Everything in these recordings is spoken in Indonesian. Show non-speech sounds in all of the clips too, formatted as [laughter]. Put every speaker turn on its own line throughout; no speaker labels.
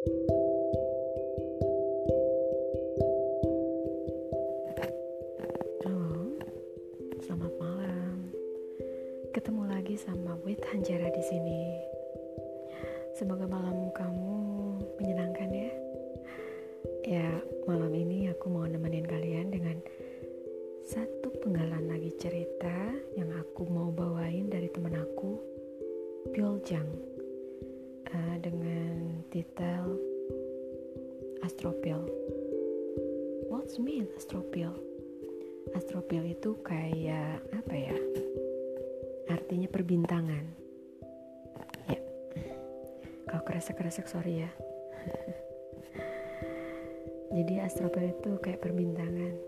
Halo, selamat malam. Ketemu lagi sama Wit Hanjara di sini. Semoga malam kamu menyenangkan ya. Ya, malam ini aku mau nemenin kalian dengan satu penggalan lagi cerita yang aku mau bawain dari temen aku, Pyoljang, uh, dengan titel Astropil. What's mean Astropil? Astropil itu kayak apa ya? Artinya perbintangan. Ya. Kalau kresek-kresek sorry ya. [laughs] Jadi astropil itu kayak perbintangan.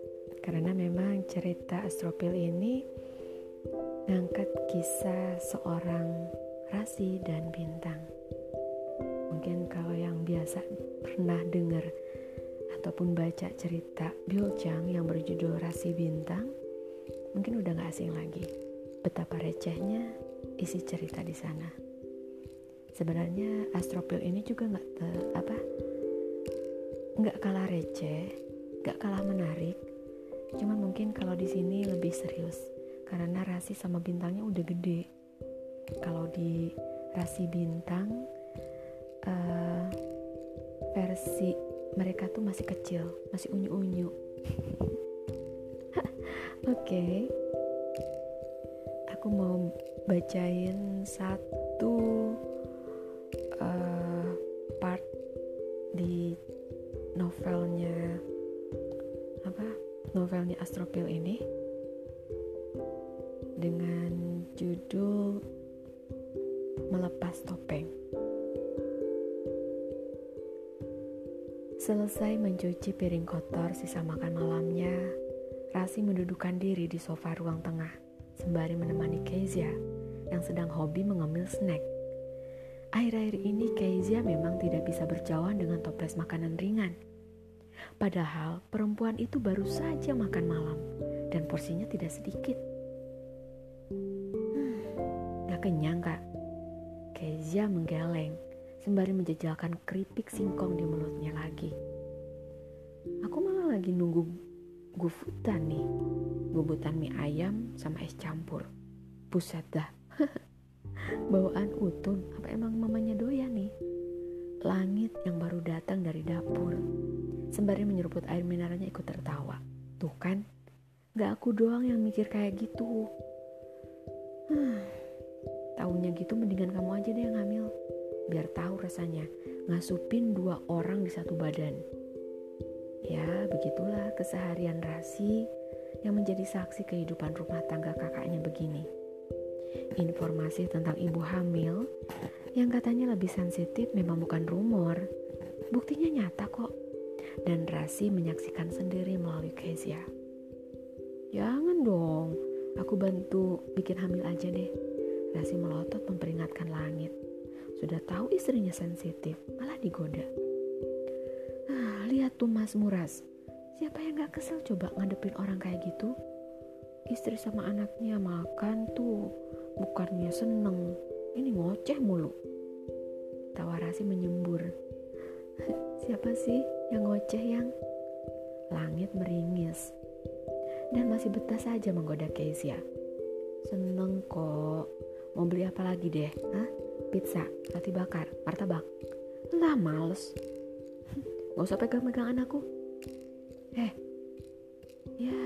Karena memang cerita astropil ini ngangkat kisah seorang rasi dan bintang. Mungkin kalau yang biasa pernah dengar ataupun baca cerita Biljang yang berjudul Rasi Bintang, mungkin udah gak asing lagi. Betapa recehnya isi cerita di sana. Sebenarnya Astropil ini juga nggak apa nggak kalah receh, nggak kalah menarik. Cuman mungkin kalau di sini lebih serius karena rasi sama bintangnya udah gede. Kalau di rasi bintang uh, versi mereka tuh masih kecil, masih unyu-unyu. [laughs] Oke, okay. aku mau bacain satu uh, part di novelnya apa? Novelnya Astropil ini dengan judul Melepas Topeng. Selesai mencuci piring kotor sisa makan malamnya, Rasi mendudukkan diri di sofa ruang tengah sembari menemani Kezia yang sedang hobi mengemil snack. Akhir-akhir ini Kezia memang tidak bisa berjauhan dengan toples makanan ringan. Padahal perempuan itu baru saja makan malam dan porsinya tidak sedikit. Hmm, gak kenyang kak? Kezia menggeleng sembari menjejalkan keripik singkong di mulutnya lagi. Aku malah lagi nunggu gufutan nih, gubutan mie ayam sama es campur. Buset dah, [laughs] bawaan utun apa emang mamanya doyan nih? Langit yang baru datang dari dapur, sembari menyeruput air mineralnya ikut tertawa. Tuh kan, gak aku doang yang mikir kayak gitu. [sighs] Tahunya gitu mendingan kamu aja deh yang hamil biar tahu rasanya ngasupin dua orang di satu badan. Ya, begitulah keseharian Rasi yang menjadi saksi kehidupan rumah tangga kakaknya begini. Informasi tentang ibu hamil yang katanya lebih sensitif memang bukan rumor. Buktinya nyata kok. Dan Rasi menyaksikan sendiri melalui Kezia. Jangan dong, aku bantu bikin hamil aja deh. Rasi melotot memperingatkan langit. Sudah tahu istrinya sensitif, malah digoda. Ah, lihat tuh Mas Muras. Siapa yang gak kesel coba ngadepin orang kayak gitu? Istri sama anaknya makan tuh, bukannya seneng. Ini ngoceh mulu. Tawarasi menyembur. [laughs] Siapa sih yang ngoceh yang? Langit meringis. Dan masih betah saja menggoda Kezia. Seneng kok. Mau beli apa lagi deh? Hah? Pizza, roti bakar, martabak. Lah males. [laughs] Gak usah pegang-pegang anakku. Eh, ya,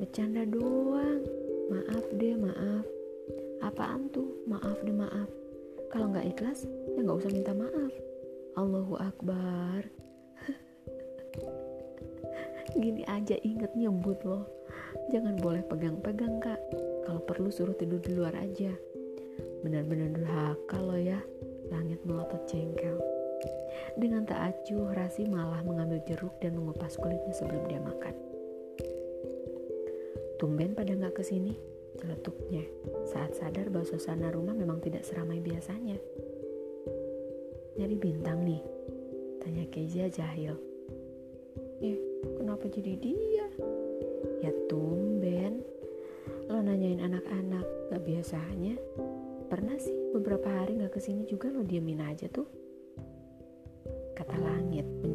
bercanda doang. Maaf deh, maaf. Apaan tuh? Maaf deh, maaf. Kalau nggak ikhlas, ya nggak usah minta maaf. Allahu Akbar. [laughs] Gini aja inget nyebut loh. Jangan boleh pegang-pegang kak. Kalau perlu suruh tidur di luar aja. Benar-benar durhaka lo ya, langit melotot jengkel. Dengan tak acuh, Rasi malah mengambil jeruk dan mengupas kulitnya sebelum dia makan. Tumben pada nggak ke sini, celetuknya saat sadar bahwa suasana rumah memang tidak seramai biasanya. Nyari bintang nih, tanya Kezia jahil. Eh, kenapa jadi dia? Ya tumben, lo nanyain anak-anak, gak biasanya pernah sih beberapa hari gak ke sini juga lo diemin aja tuh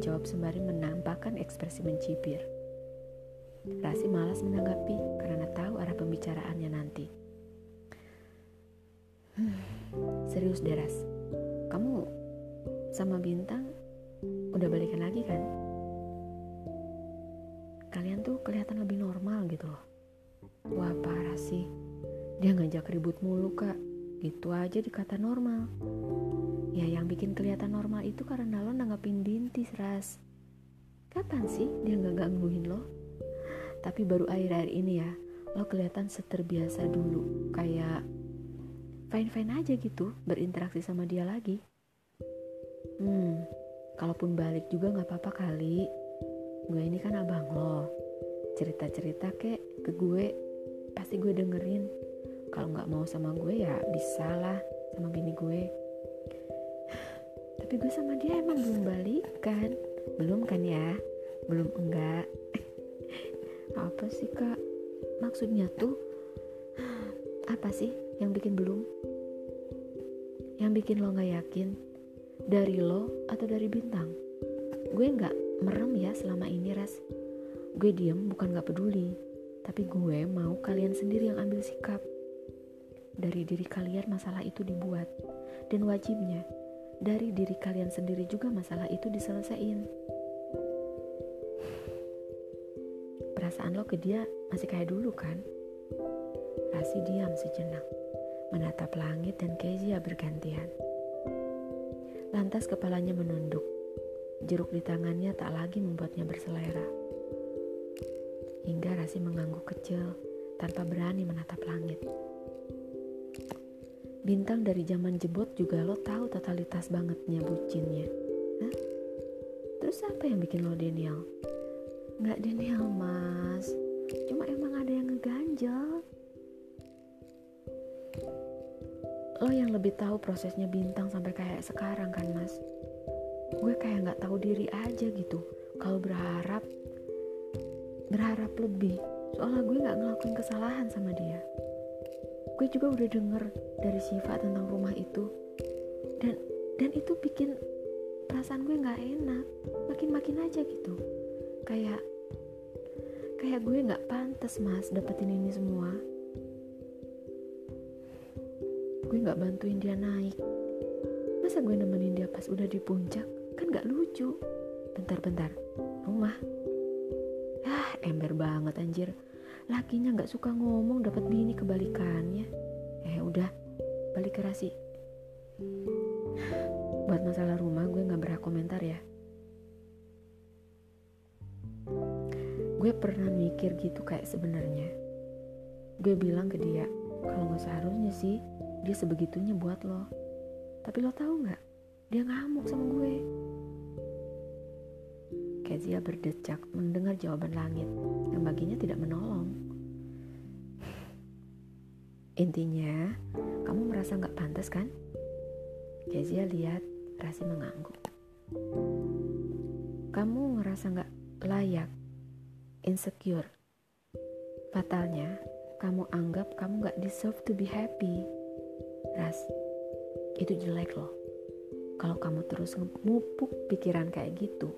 menjawab sembari menampakkan ekspresi mencibir. Rasi malas menanggapi karena tahu arah pembicaraannya nanti. Hmm, serius Deras, kamu sama Bintang udah balikan lagi kan? Kalian tuh kelihatan lebih normal gitu loh. Wah parah sih, dia ngajak ribut mulu kak, gitu aja dikata normal. Ya yang bikin kelihatan normal itu karena lo nanggapin bintis ras. Kapan sih dia nggak gangguin lo? tapi baru akhir-akhir ini ya lo kelihatan seterbiasa dulu kayak fine fine aja gitu berinteraksi sama dia lagi hmm kalaupun balik juga nggak apa-apa kali gue ini kan abang lo cerita-cerita kek ke gue pasti gue dengerin kalau nggak mau sama gue ya bisa lah sama bini gue. Tapi gue sama dia emang belum balik kan? Belum kan ya? Belum enggak. [laughs] Apa sih kak? Maksudnya tuh apa sih yang bikin belum? Yang bikin lo gak yakin? Dari lo atau dari bintang? Gue gak merem ya selama ini ras. Gue diem bukan gak peduli. Tapi gue mau kalian sendiri yang ambil sikap dari diri kalian masalah itu dibuat dan wajibnya dari diri kalian sendiri juga masalah itu diselesaikan perasaan lo ke dia masih kayak dulu kan? Rasi diam sejenak, menatap langit dan Kezia bergantian. Lantas kepalanya menunduk. Jeruk di tangannya tak lagi membuatnya berselera. Hingga Rasi mengangguk kecil tanpa berani menatap langit. Bintang dari zaman jebot juga lo tahu totalitas bangetnya bucinnya. Hah? Terus apa yang bikin lo denial? nggak denial mas cuma emang ada yang ngeganjel lo yang lebih tahu prosesnya bintang sampai kayak sekarang kan mas gue kayak nggak tahu diri aja gitu kalau berharap berharap lebih soalnya gue nggak ngelakuin kesalahan sama dia gue juga udah denger dari Siva tentang rumah itu. Dan dan itu bikin perasaan gue nggak enak. Makin makin aja gitu. Kayak kayak gue nggak pantas mas dapetin ini semua. Gue nggak bantuin dia naik. Masa gue nemenin dia pas udah di puncak? Kan nggak lucu. Bentar-bentar rumah. Ah ember banget anjir lakinya nggak suka ngomong dapat bini kebalikannya. Eh udah balik ke rasi. Buat masalah rumah gue nggak berhak komentar ya. Gue pernah mikir gitu kayak sebenarnya. Gue bilang ke dia kalau nggak seharusnya sih dia sebegitunya buat lo. Tapi lo tahu nggak? Dia ngamuk sama gue Kezia berdecak mendengar jawaban langit yang baginya tidak menolong intinya kamu merasa nggak pantas kan Kezia lihat Rasi mengangguk kamu ngerasa nggak layak insecure. Fatalnya, kamu anggap kamu gak deserve to be happy. Ras, itu jelek loh. Kalau kamu terus ngemupuk pikiran kayak gitu,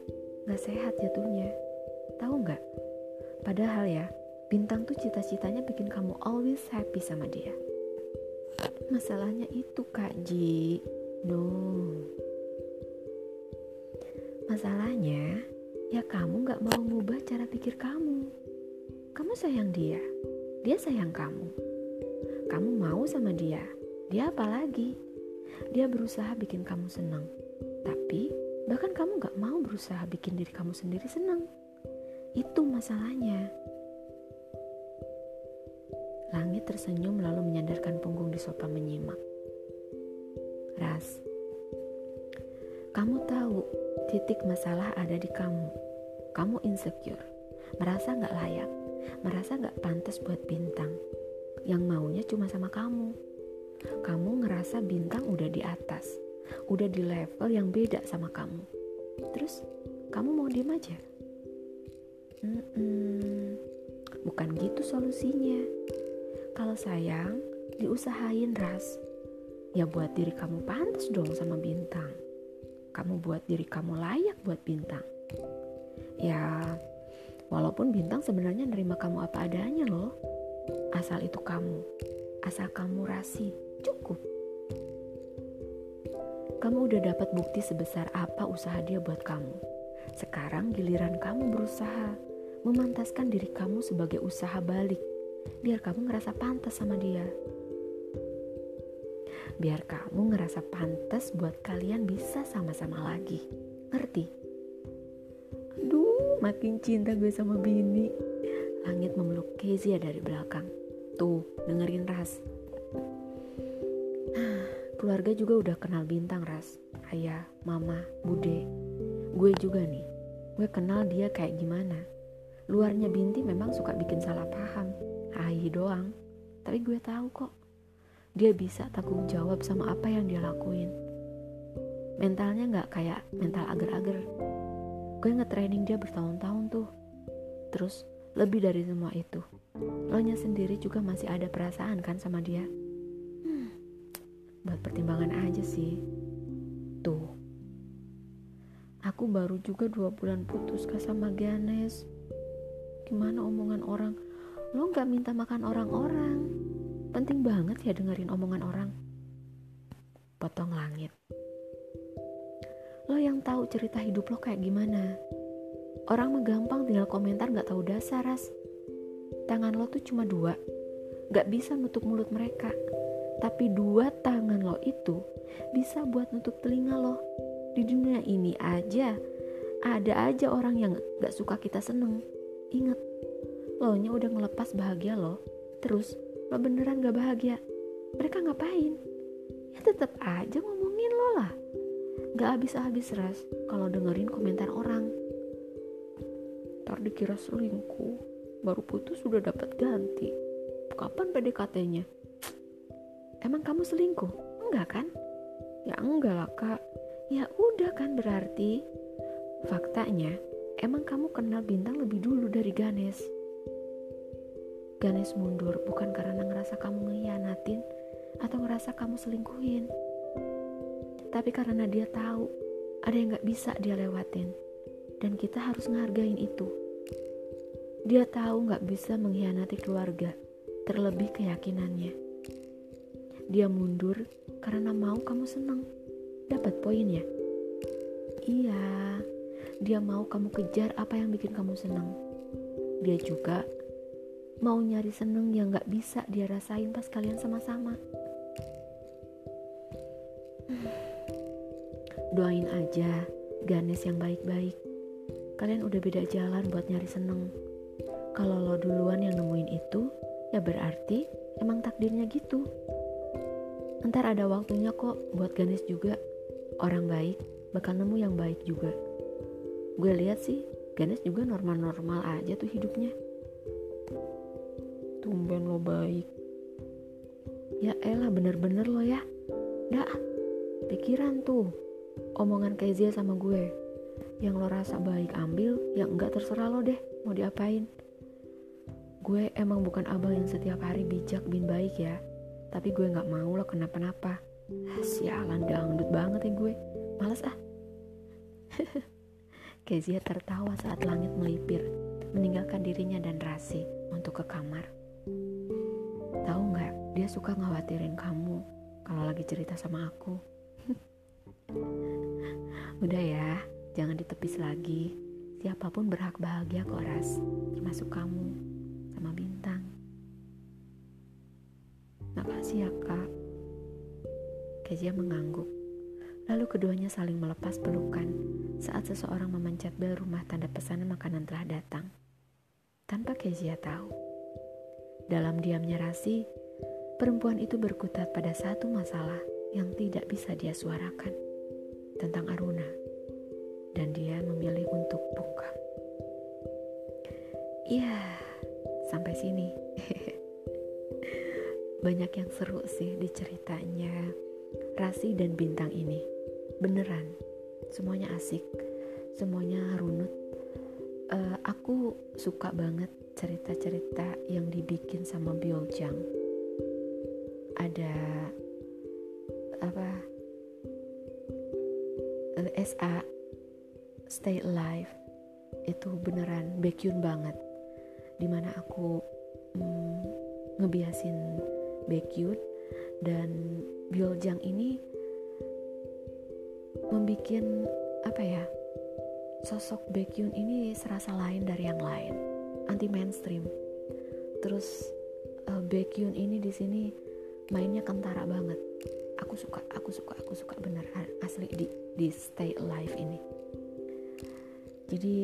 gak sehat jatuhnya. Tahu gak? Padahal ya, bintang tuh cita-citanya bikin kamu always happy sama dia. Masalahnya itu Kak Ji. No. Masalahnya, ya kamu gak mau ngubah cara pikir kamu. Kamu sayang dia, dia sayang kamu. Kamu mau sama dia, dia apa lagi? Dia berusaha bikin kamu senang, tapi bahkan kamu gak mau berusaha bikin diri kamu sendiri senang. Itu masalahnya. Langit tersenyum lalu menyandarkan punggung di sofa menyimak. Ras, kamu tahu titik masalah ada di kamu. Kamu insecure, merasa gak layak, merasa gak pantas buat bintang. Yang maunya cuma sama kamu. Kamu ngerasa bintang udah di atas, udah di level yang beda sama kamu. Terus kamu mau diem aja? Mm-mm. Bukan gitu solusinya. Kalau sayang, diusahain ras. Ya buat diri kamu pantas dong sama bintang kamu buat diri kamu layak buat bintang. Ya, walaupun bintang sebenarnya nerima kamu apa adanya loh. Asal itu kamu, asal kamu rasi, cukup. Kamu udah dapat bukti sebesar apa usaha dia buat kamu. Sekarang giliran kamu berusaha memantaskan diri kamu sebagai usaha balik, biar kamu ngerasa pantas sama dia biar kamu ngerasa pantas buat kalian bisa sama-sama lagi. Ngerti? Aduh, makin cinta gue sama Bini. Langit memeluk Kezia dari belakang. Tuh, dengerin Ras. Keluarga juga udah kenal bintang Ras. Ayah, mama, bude. Gue juga nih. Gue kenal dia kayak gimana. Luarnya Binti memang suka bikin salah paham. Hai doang. Tapi gue tahu kok dia bisa tanggung jawab sama apa yang dia lakuin. Mentalnya nggak kayak mental agar-agar. Gue nge-training dia bertahun-tahun tuh. Terus lebih dari semua itu, lo nya sendiri juga masih ada perasaan kan sama dia. Buat pertimbangan aja sih. Tuh, aku baru juga dua bulan putus kah sama Ganes. Gimana omongan orang? Lo nggak minta makan orang-orang Penting banget ya dengerin omongan orang. Potong langit. Lo yang tahu cerita hidup lo kayak gimana. Orang mah gampang tinggal komentar gak tahu dasar, Ras. Tangan lo tuh cuma dua. Gak bisa nutup mulut mereka. Tapi dua tangan lo itu bisa buat nutup telinga lo. Di dunia ini aja, ada aja orang yang gak suka kita seneng. Ingat, lo nya udah ngelepas bahagia lo. Terus lo beneran gak bahagia mereka ngapain ya tetap aja ngomongin lo lah gak habis-habis ras kalau dengerin komentar orang ntar dikira selingkuh baru putus sudah dapat ganti kapan PDKT-nya emang kamu selingkuh enggak kan ya enggak lah kak ya udah kan berarti faktanya emang kamu kenal bintang lebih dulu dari Ganes Ganes mundur bukan karena ngerasa kamu ngehianatin atau ngerasa kamu selingkuhin. Tapi karena dia tahu ada yang gak bisa dia lewatin. Dan kita harus ngehargain itu. Dia tahu gak bisa mengkhianati keluarga, terlebih keyakinannya. Dia mundur karena mau kamu seneng. Dapat poin ya? Iya, dia mau kamu kejar apa yang bikin kamu seneng. Dia juga mau nyari seneng yang gak bisa dia rasain pas kalian sama-sama. [sighs] Doain aja Ganes yang baik-baik. Kalian udah beda jalan buat nyari seneng. Kalau lo duluan yang nemuin itu, ya berarti emang takdirnya gitu. Ntar ada waktunya kok buat Ganes juga. Orang baik bakal nemu yang baik juga. Gue lihat sih, Ganes juga normal-normal aja tuh hidupnya. Tumben lo baik. Ya elah bener-bener lo ya. Dah pikiran tuh. Omongan Kezia sama gue. Yang lo rasa baik ambil yang enggak terserah lo deh mau diapain. Gue emang bukan abang yang setiap hari bijak bin baik ya tapi gue nggak mau lo kenapa-napa sialan dangdut banget ya gue males ah [laughs] Kezia tertawa saat langit melipir meninggalkan dirinya dan Rasi untuk ke kamar. Tahu nggak, dia suka ngawatirin kamu kalau lagi cerita sama aku. [laughs] Udah ya, jangan ditepis lagi. Siapa pun berhak bahagia kok Ras, termasuk kamu Makasih ya kak. Mengangguk. Lalu keduanya saling melepas pelukan saat seseorang memencet bel rumah tanda pesanan makanan telah datang. Tanpa Kezia tahu. Dalam diamnya Rasi, perempuan itu berkutat pada satu masalah yang tidak bisa dia suarakan tentang Aruna. Dan dia memilih untuk bungkam. Ya, sampai sini. [laughs] Banyak yang seru sih di ceritanya. Rasi dan Bintang ini. Beneran, semuanya asik, semuanya runut. Uh, aku suka banget cerita-cerita yang dibikin sama Bioljang ada apa uh, SA Stay Alive. Itu beneran Baekhyun banget. Di mana aku mm, ngebiasin Baekhyun dan Byoljang ini membuat apa ya sosok Baekhyun ini serasa lain dari yang lain. Anti mainstream terus uh, Baekhyun ini di sini mainnya kentara banget. Aku suka aku suka aku suka bener asli di di Stay Alive ini. Jadi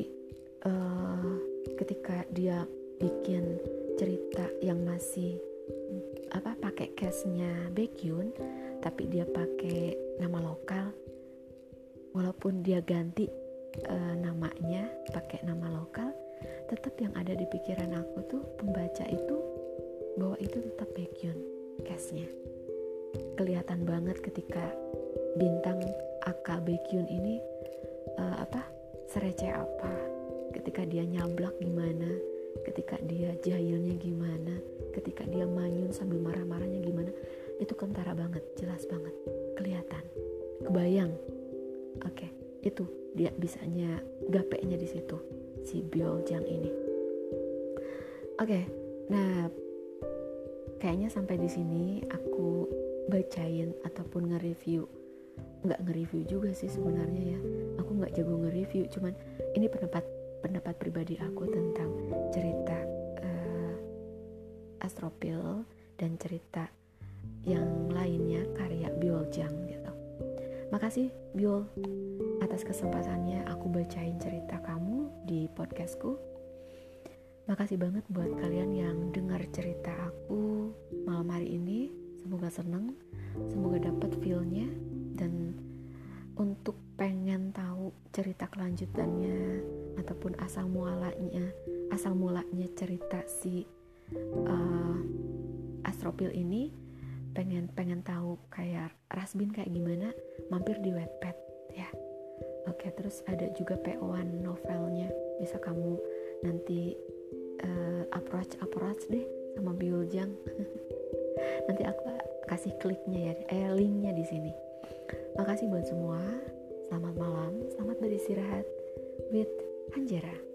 uh, ketika dia bikin cerita yang masih apa pakai cashnya Baekhyun tapi dia pakai nama lokal. Walaupun dia ganti uh, namanya pakai nama lokal tetap yang ada di pikiran aku tuh pembaca itu bahwa itu tetap Baekhyun cashnya kelihatan banget ketika bintang Aka Baekhyun ini uh, apa serece apa. Ketika dia nyablak gimana ketika dia jahilnya gimana? Ketika dia manyun sambil marah-marahnya gimana? Itu kentara banget jelas banget kelihatan. Kebayang? Oke okay, itu dia bisanya gapeknya di situ si Byoljang ini. Oke okay, nah kayaknya sampai di sini aku bacain ataupun nge-review. Nggak nge-review juga sih sebenarnya ya. Aku nggak jago nge-review cuman ini pendapat pendapat pribadi aku tentang cerita uh, Astropil dan cerita yang lainnya karya Bioljang gitu. Makasih Biol atas kesempatannya aku bacain cerita kamu di podcastku. Makasih banget buat kalian yang dengar cerita aku malam hari ini. Semoga seneng semoga dapat feelnya. Dan untuk pengen tahu cerita kelanjutannya ataupun asal mulanya asal mulanya cerita si uh, Astropil ini pengen pengen tahu kayak Rasbin kayak gimana mampir di Wattpad ya. Oke terus ada juga PO-an novelnya. Bisa kamu nanti uh, approach approach deh sama Biuljang [laughs] nanti aku kasih kliknya ya eh linknya di sini. Makasih buat semua. Selamat malam selamat beristirahat. With Hanjara